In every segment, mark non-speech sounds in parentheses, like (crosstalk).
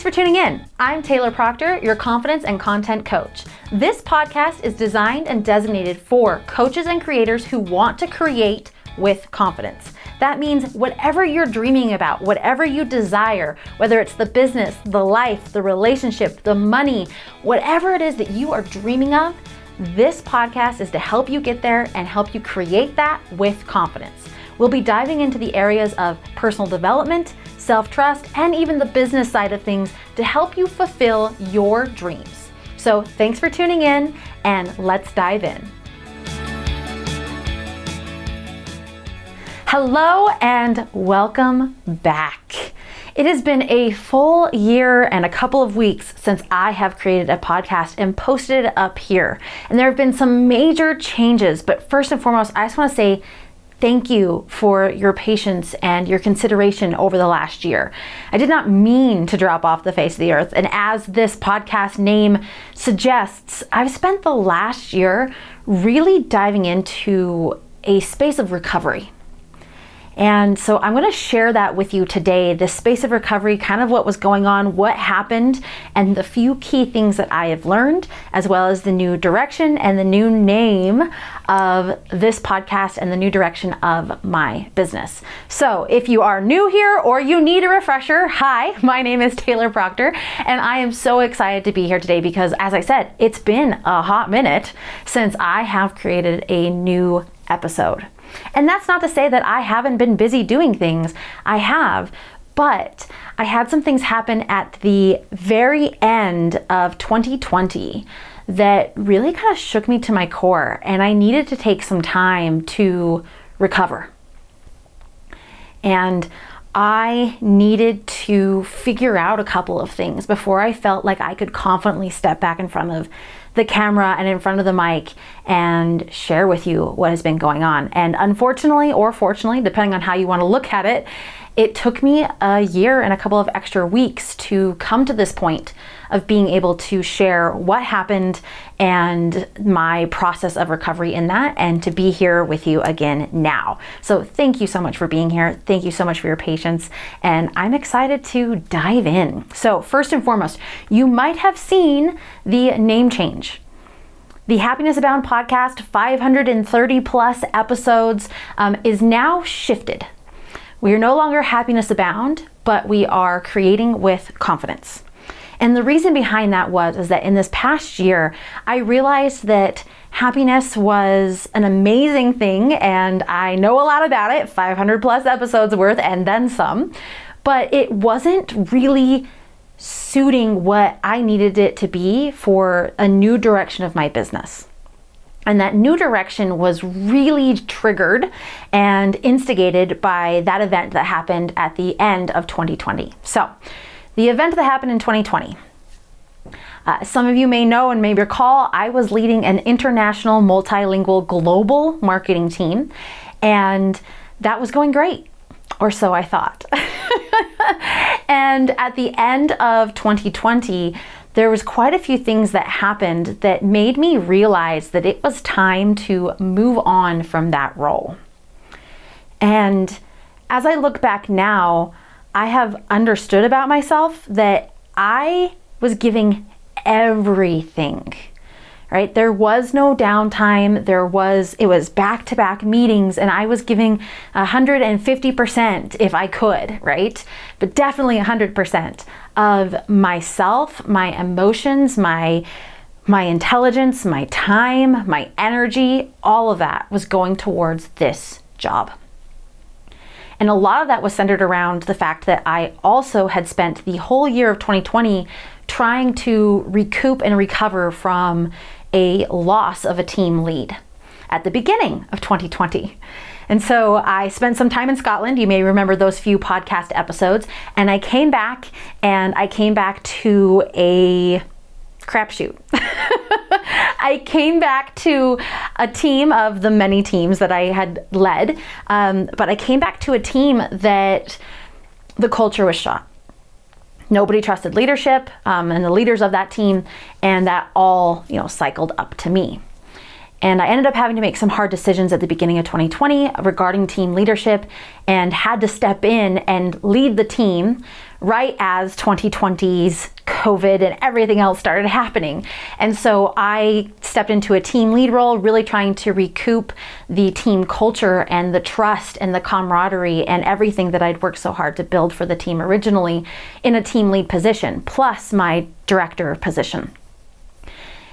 Thanks for tuning in. I'm Taylor Proctor, your confidence and content coach. This podcast is designed and designated for coaches and creators who want to create with confidence. That means whatever you're dreaming about, whatever you desire, whether it's the business, the life, the relationship, the money, whatever it is that you are dreaming of, this podcast is to help you get there and help you create that with confidence. We'll be diving into the areas of personal development, self trust, and even the business side of things to help you fulfill your dreams. So, thanks for tuning in, and let's dive in. Hello, and welcome back. It has been a full year and a couple of weeks since I have created a podcast and posted it up here. And there have been some major changes, but first and foremost, I just want to say Thank you for your patience and your consideration over the last year. I did not mean to drop off the face of the earth. And as this podcast name suggests, I've spent the last year really diving into a space of recovery. And so I'm going to share that with you today the space of recovery, kind of what was going on, what happened, and the few key things that I have learned, as well as the new direction and the new name of this podcast and the new direction of my business. So if you are new here or you need a refresher, hi, (laughs) my name is Taylor Proctor, and I am so excited to be here today because, as I said, it's been a hot minute since I have created a new episode. And that's not to say that I haven't been busy doing things. I have. But I had some things happen at the very end of 2020 that really kind of shook me to my core, and I needed to take some time to recover. And I needed to figure out a couple of things before I felt like I could confidently step back in front of the camera and in front of the mic and share with you what has been going on. And unfortunately, or fortunately, depending on how you want to look at it, it took me a year and a couple of extra weeks to come to this point of being able to share what happened and my process of recovery in that, and to be here with you again now. So, thank you so much for being here. Thank you so much for your patience, and I'm excited to dive in. So, first and foremost, you might have seen the name change. The Happiness Abound podcast, 530 plus episodes, um, is now shifted. We are no longer Happiness Abound, but we are creating with confidence. And the reason behind that was is that in this past year, I realized that happiness was an amazing thing and I know a lot about it, 500 plus episodes worth and then some, but it wasn't really suiting what I needed it to be for a new direction of my business. And that new direction was really triggered and instigated by that event that happened at the end of 2020. So, the event that happened in 2020. Uh, some of you may know and may recall, I was leading an international, multilingual, global marketing team, and that was going great, or so I thought. (laughs) and at the end of 2020, there was quite a few things that happened that made me realize that it was time to move on from that role. And as I look back now, I have understood about myself that I was giving everything. Right? There was no downtime. There was, it was back to back meetings, and I was giving 150% if I could, right? But definitely 100% of myself, my emotions, my my intelligence, my time, my energy, all of that was going towards this job. And a lot of that was centered around the fact that I also had spent the whole year of 2020 trying to recoup and recover from a loss of a team lead at the beginning of 2020. And so I spent some time in Scotland. You may remember those few podcast episodes. And I came back and I came back to a crapshoot. (laughs) I came back to a team of the many teams that I had led, um, but I came back to a team that the culture was shot. Nobody trusted leadership um, and the leaders of that team, and that all you know cycled up to me. And I ended up having to make some hard decisions at the beginning of 2020 regarding team leadership and had to step in and lead the team right as 2020's COVID and everything else started happening. And so I stepped into a team lead role, really trying to recoup the team culture and the trust and the camaraderie and everything that I'd worked so hard to build for the team originally in a team lead position, plus my director position.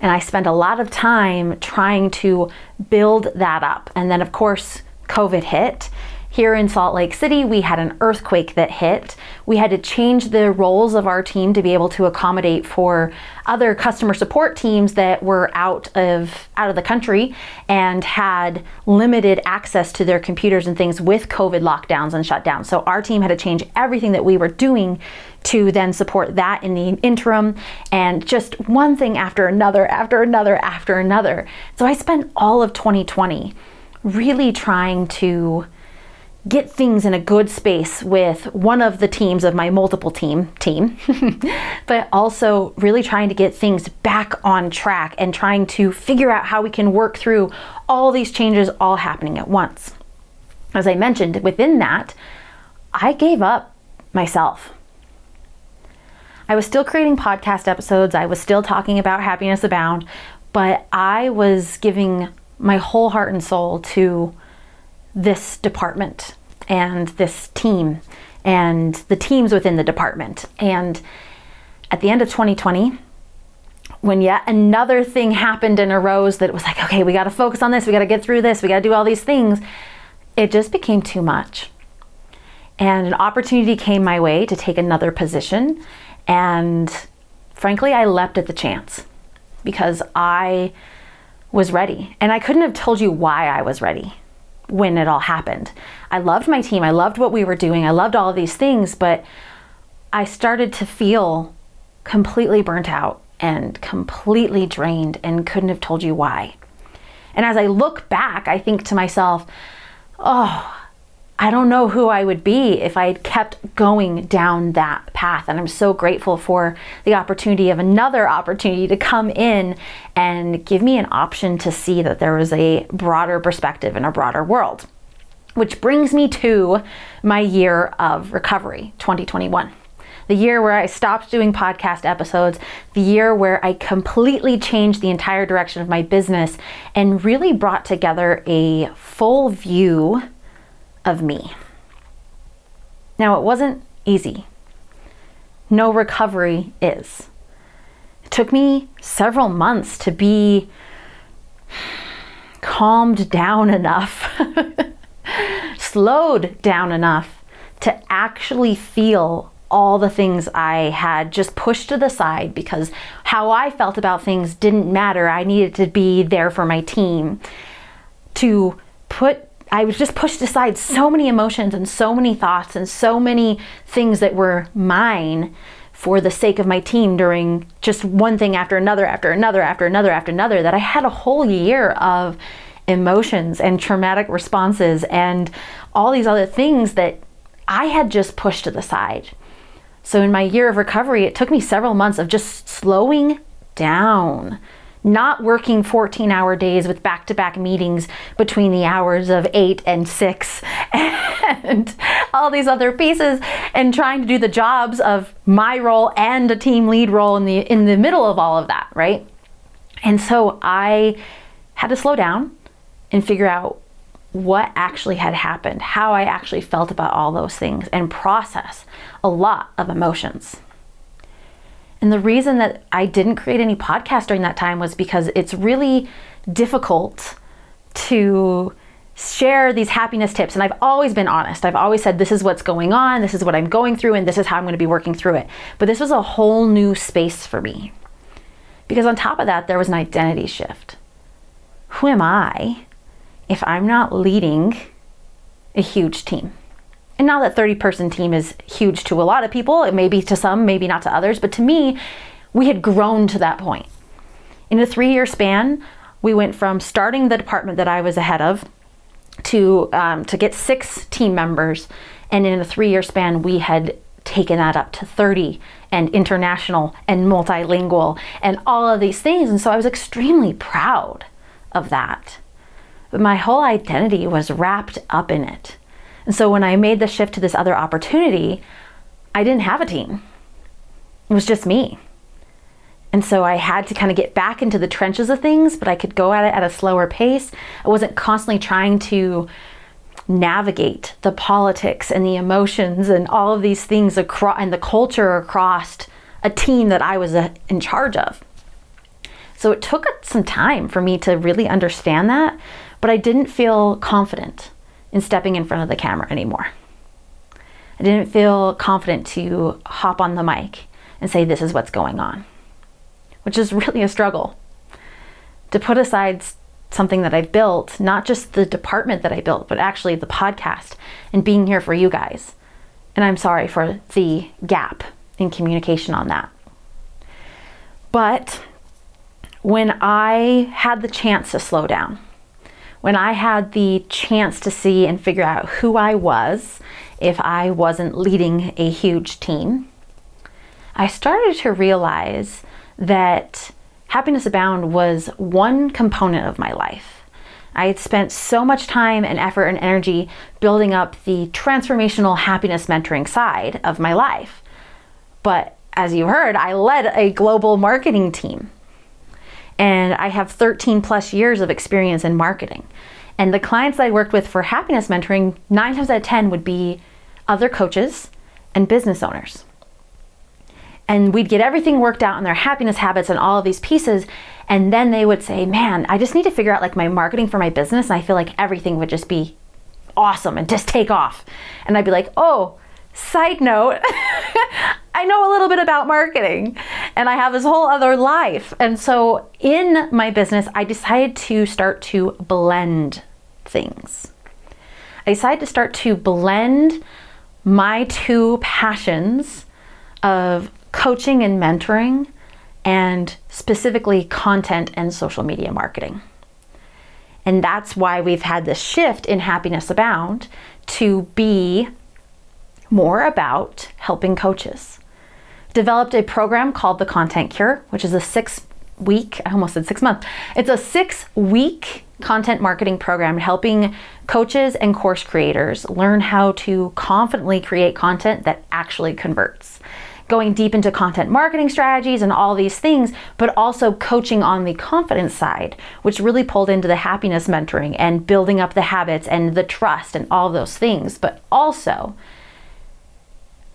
And I spent a lot of time trying to build that up. And then, of course, COVID hit. Here in Salt Lake City, we had an earthquake that hit. We had to change the roles of our team to be able to accommodate for other customer support teams that were out of out of the country and had limited access to their computers and things with COVID lockdowns and shutdowns. So our team had to change everything that we were doing to then support that in the interim and just one thing after another after another after another. So I spent all of 2020 really trying to get things in a good space with one of the teams of my multiple team team (laughs) but also really trying to get things back on track and trying to figure out how we can work through all these changes all happening at once. As i mentioned within that i gave up myself. I was still creating podcast episodes. I was still talking about happiness abound but i was giving my whole heart and soul to this department and this team and the teams within the department. And at the end of 2020, when yet another thing happened and arose that was like, okay, we got to focus on this, we got to get through this, we got to do all these things, it just became too much. And an opportunity came my way to take another position. And frankly, I leapt at the chance because I was ready. And I couldn't have told you why I was ready when it all happened. I loved my team, I loved what we were doing, I loved all of these things, but I started to feel completely burnt out and completely drained and couldn't have told you why. And as I look back, I think to myself, oh, I don't know who I would be if I had kept going down that path. And I'm so grateful for the opportunity of another opportunity to come in and give me an option to see that there was a broader perspective and a broader world. Which brings me to my year of recovery, 2021 the year where I stopped doing podcast episodes, the year where I completely changed the entire direction of my business and really brought together a full view of me. Now, it wasn't easy. No recovery is. It took me several months to be calmed down enough, (laughs) slowed down enough to actually feel all the things I had just pushed to the side because how I felt about things didn't matter. I needed to be there for my team. To put I was just pushed aside so many emotions and so many thoughts and so many things that were mine for the sake of my team during just one thing after another, after another, after another, after another, that I had a whole year of emotions and traumatic responses and all these other things that I had just pushed to the side. So, in my year of recovery, it took me several months of just slowing down not working 14 hour days with back to back meetings between the hours of 8 and 6 (laughs) and all these other pieces and trying to do the jobs of my role and a team lead role in the in the middle of all of that, right? And so I had to slow down and figure out what actually had happened, how I actually felt about all those things and process a lot of emotions. And the reason that I didn't create any podcast during that time was because it's really difficult to share these happiness tips. And I've always been honest. I've always said, this is what's going on, this is what I'm going through, and this is how I'm going to be working through it. But this was a whole new space for me. Because on top of that, there was an identity shift. Who am I if I'm not leading a huge team? And now that 30 person team is huge to a lot of people, it may be to some, maybe not to others, but to me, we had grown to that point. In a three year span, we went from starting the department that I was ahead of to um, to get six team members, and in a three year span, we had taken that up to 30 and international and multilingual and all of these things. And so I was extremely proud of that. But my whole identity was wrapped up in it. And so when I made the shift to this other opportunity, I didn't have a team. It was just me. And so I had to kind of get back into the trenches of things, but I could go at it at a slower pace. I wasn't constantly trying to navigate the politics and the emotions and all of these things across and the culture across a team that I was uh, in charge of. So it took some time for me to really understand that, but I didn't feel confident in stepping in front of the camera anymore. I didn't feel confident to hop on the mic and say, This is what's going on which is really a struggle. To put aside something that I built, not just the department that I built, but actually the podcast and being here for you guys. And I'm sorry for the gap in communication on that. But when I had the chance to slow down, when I had the chance to see and figure out who I was if I wasn't leading a huge team, I started to realize that Happiness Abound was one component of my life. I had spent so much time and effort and energy building up the transformational happiness mentoring side of my life. But as you heard, I led a global marketing team. And I have 13 plus years of experience in marketing. And the clients I worked with for happiness mentoring, nine times out of 10 would be other coaches and business owners. And we'd get everything worked out in their happiness habits and all of these pieces. And then they would say man i just need to figure out like my marketing for my business. And i feel like everything would just be awesome and just take off. And i'd be like oh side note (laughs) i know a little bit about marketing and i have this whole other life and so in my business i decided to start to blend things i decided to start to blend my two passions of coaching and mentoring, and specifically content and social media marketing. And that's why we've had this shift in Happiness Abound to be more about helping coaches. Developed a program called the Content Cure, which is a six week, I almost said six months, it's a six week content marketing program helping coaches and course creators learn how to confidently create content that actually converts going deep into content marketing strategies and all these things, but also coaching on the confidence side, which really pulled into the happiness mentoring and building up the habits and the trust and all those things. But also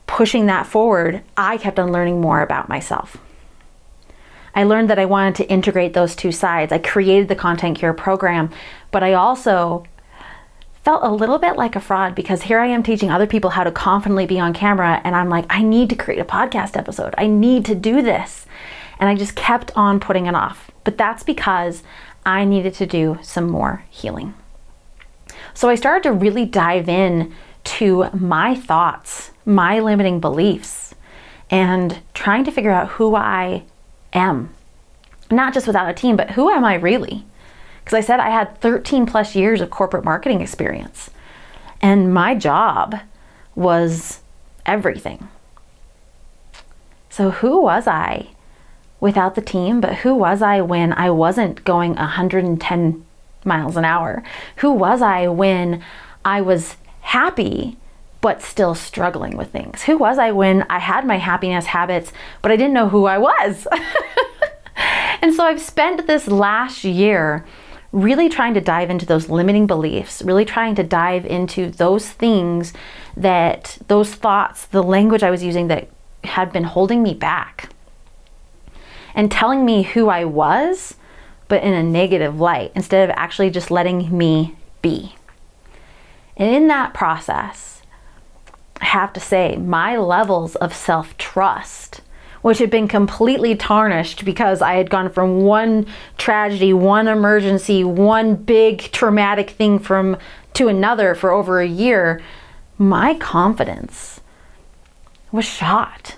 pushing that forward, I kept on learning more about myself. I learned that I wanted to integrate those two sides. I created the Content Cure program, but I also felt a little bit like a fraud because here I am teaching other people how to confidently be on camera, and I'm like, I need to create a podcast episode. I need to do this. And I just kept on putting it off. But that's because I needed to do some more healing. So I started to really dive in to my thoughts, my limiting beliefs, and trying to figure out who I am. Not just without a team, but who am I really? Because I said I had 13 plus years of corporate marketing experience. And my job was everything. So, who was I without the team? But who was I when I wasn't going 110 miles an hour? Who was I when I was happy but still struggling with things? Who was I when I had my happiness habits but I didn't know who I was? (laughs) and so I've spent this last year really trying to dive into those limiting beliefs, really trying to dive into those things that, those thoughts, the language I was using that had been holding me back and telling me who I was, but in a negative light instead of actually just letting me be. And in that process, I have to say, my levels of self trust which had been completely tarnished because I had gone from one tragedy, one emergency, one big traumatic thing from to another for over a year, my confidence was shot.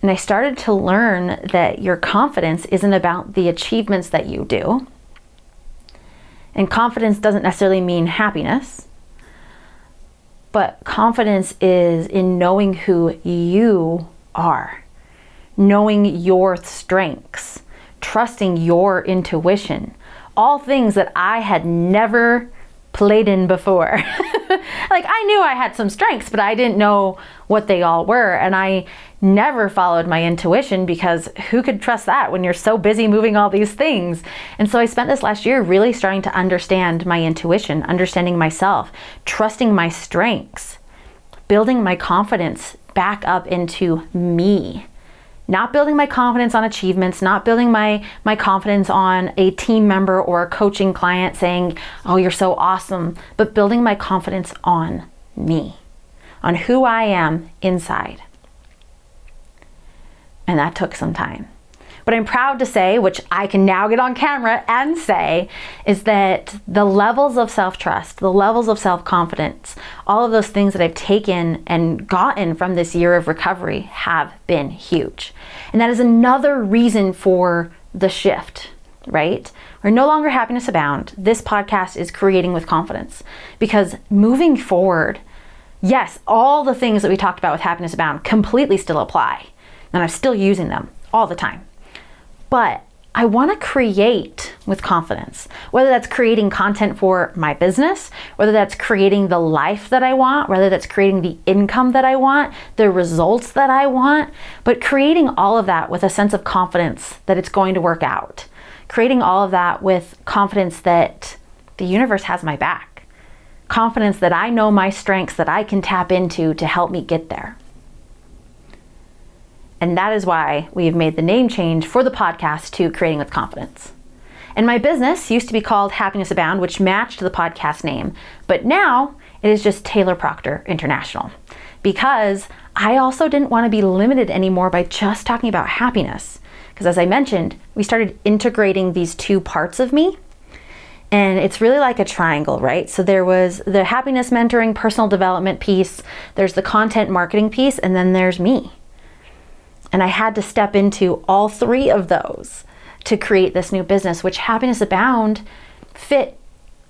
And I started to learn that your confidence isn't about the achievements that you do. And confidence doesn't necessarily mean happiness. But confidence is in knowing who you are, knowing your strengths, trusting your intuition. All things that I had never played in before. (laughs) like I knew I had some strengths, but I didn't know what they all were. And I never followed my intuition because who could trust that when you're so busy moving all these things? And so I spent this last year really starting to understand my intuition, understanding myself, trusting my strengths, building my confidence back up into me not building my confidence on achievements, not building my my confidence on a team member or a coaching client saying, "Oh, you're so awesome," but building my confidence on me, on who I am inside. And that took some time. But I'm proud to say, which I can now get on camera and say, is that the levels of self trust, the levels of self confidence, all of those things that I've taken and gotten from this year of recovery have been huge. And that is another reason for the shift, right? We're no longer happiness abound. This podcast is creating with confidence because moving forward, yes, all the things that we talked about with happiness abound completely still apply. And I'm still using them all the time but I want to create with confidence. Whether that's creating content for my business, whether that's creating the life that I want, whether that's creating the income that I want, the results that I want, but creating all of that with a sense of confidence that it's going to work out. Creating all of that with confidence that the universe has my back. Confidence that I know my strengths that I can tap into to help me get there. And that is why we have made the name change for the podcast to Creating with Confidence. And my business used to be called Happiness Abound, which matched the podcast name, but now it is just Taylor Proctor International because I also didn't want to be limited anymore by just talking about happiness. Because as I mentioned, we started integrating these two parts of me. And it's really like a triangle, right? So there was the happiness mentoring, personal development piece, there's the content marketing piece, and then there's me. And I had to step into all three of those to create this new business, which Happiness Abound fit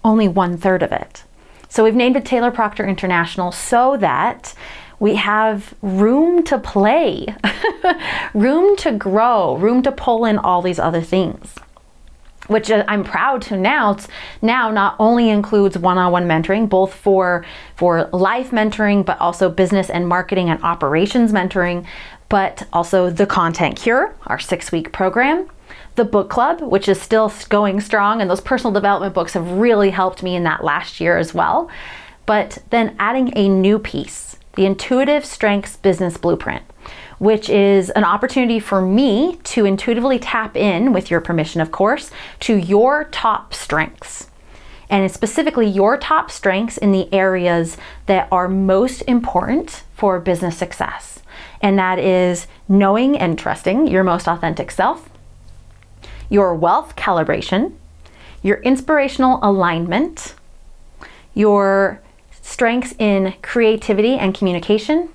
only one third of it. So we've named it Taylor Proctor International so that we have room to play, (laughs) room to grow, room to pull in all these other things. Which I'm proud to announce now not only includes one-on-one mentoring, both for for life mentoring, but also business and marketing and operations mentoring, but also the Content Cure, our six week program, the book club, which is still going strong, and those personal development books have really helped me in that last year as well. But then adding a new piece, the Intuitive Strengths Business Blueprint, which is an opportunity for me to intuitively tap in, with your permission, of course, to your top strengths. And specifically your top strengths in the areas that are most important for business success and that is knowing and trusting your most authentic self, your wealth calibration, your inspirational alignment, your strengths in creativity and communication,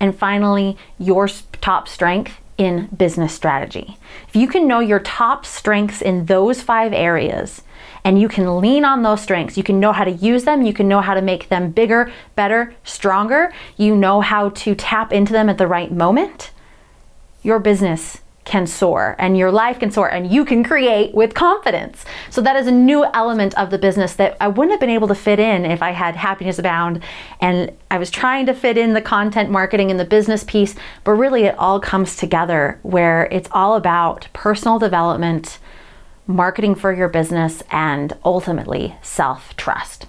and finally, your top strength in business strategy. If you can know your top strengths in those five areas, and you can lean on those strengths. You can know how to use them, you can know how to make them bigger, better, stronger. You know how to tap into them at the right moment. Your business can soar and your life can soar and you can create with confidence. So that is a new element of the business that I wouldn't have been able to fit in if I had happiness abound and I was trying to fit in the content marketing and the business piece, but really it all comes together where it's all about personal development marketing for your business, and ultimately self trust.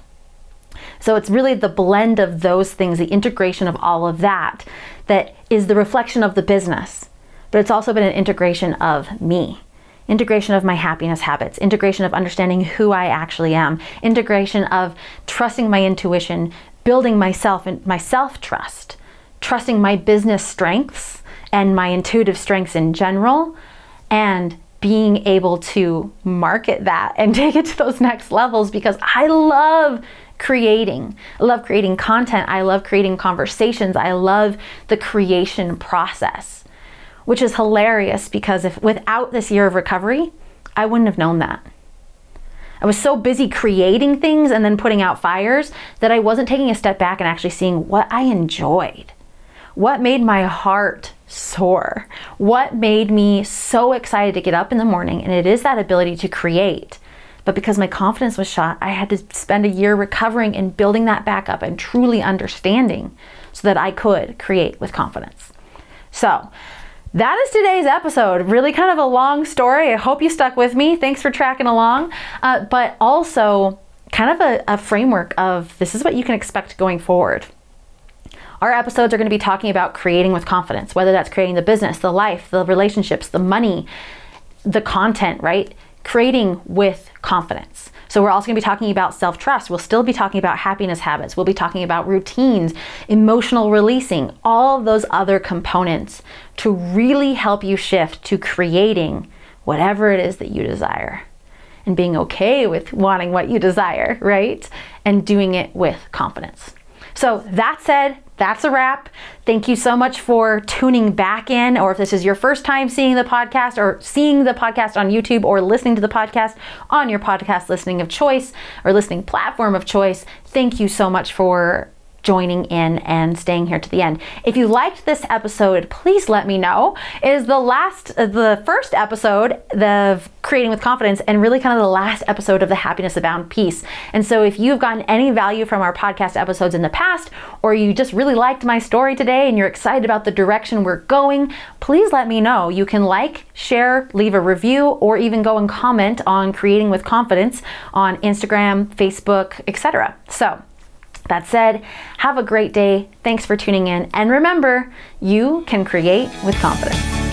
So it's really the blend of those things, the integration of all of that, that is the reflection of the business. But it's also been an integration of me, integration of my happiness habits, integration of understanding who I actually am, integration of trusting my intuition, building myself and my self trust, trusting my business strengths and my intuitive strengths in general, and being able to market that and (laughs) take it to those next levels because I love creating. I love creating content. I love creating conversations. I love the creation process, which is hilarious because if without this year of recovery, I wouldn't have known that. I was so busy creating things and then putting out fires that I wasn't taking a step back and actually seeing what I enjoyed. What made my heart soar? What made me so excited to get up in the morning? And it is that ability to create. But because my confidence was shot, I had to spend a year recovering and building that back up and truly understanding so that I could create with confidence. So, that is today's episode. Really kind of a long story. I hope you stuck with me. Thanks for tracking along. Uh, but also, kind of a, a framework of this is what you can expect going forward. Our episodes are going to be talking about creating with confidence, whether that's creating the business, the life, the relationships, the money, the content, right? Creating with confidence. So, we're also going to be talking about self trust. We'll still be talking about happiness habits. We'll be talking about routines, emotional releasing, all those other components to really help you shift to creating whatever it is that you desire and being okay with wanting what you desire, right? And doing it with confidence. So, that said, that's a wrap. Thank you so much for tuning back in, or if this is your first time seeing the podcast, or seeing the podcast on YouTube, or listening to the podcast on your podcast listening of choice or listening platform of choice. Thank you so much for joining in and staying here to the end. If you liked this episode, please let me know. It is the last, the first episode of Creating with Confidence, and really kind of the last episode of the Happiness Abound piece. And so, if you've gotten any value from our podcast episodes in the past, or you just really liked my story today and you're excited about the direction we're going, please let me know. You can like, share, leave a review, or even go and comment on Creating with Confidence on Instagram, Facebook, etc. So, that said, have a great day. Thanks for tuning in. And remember, you can create with confidence.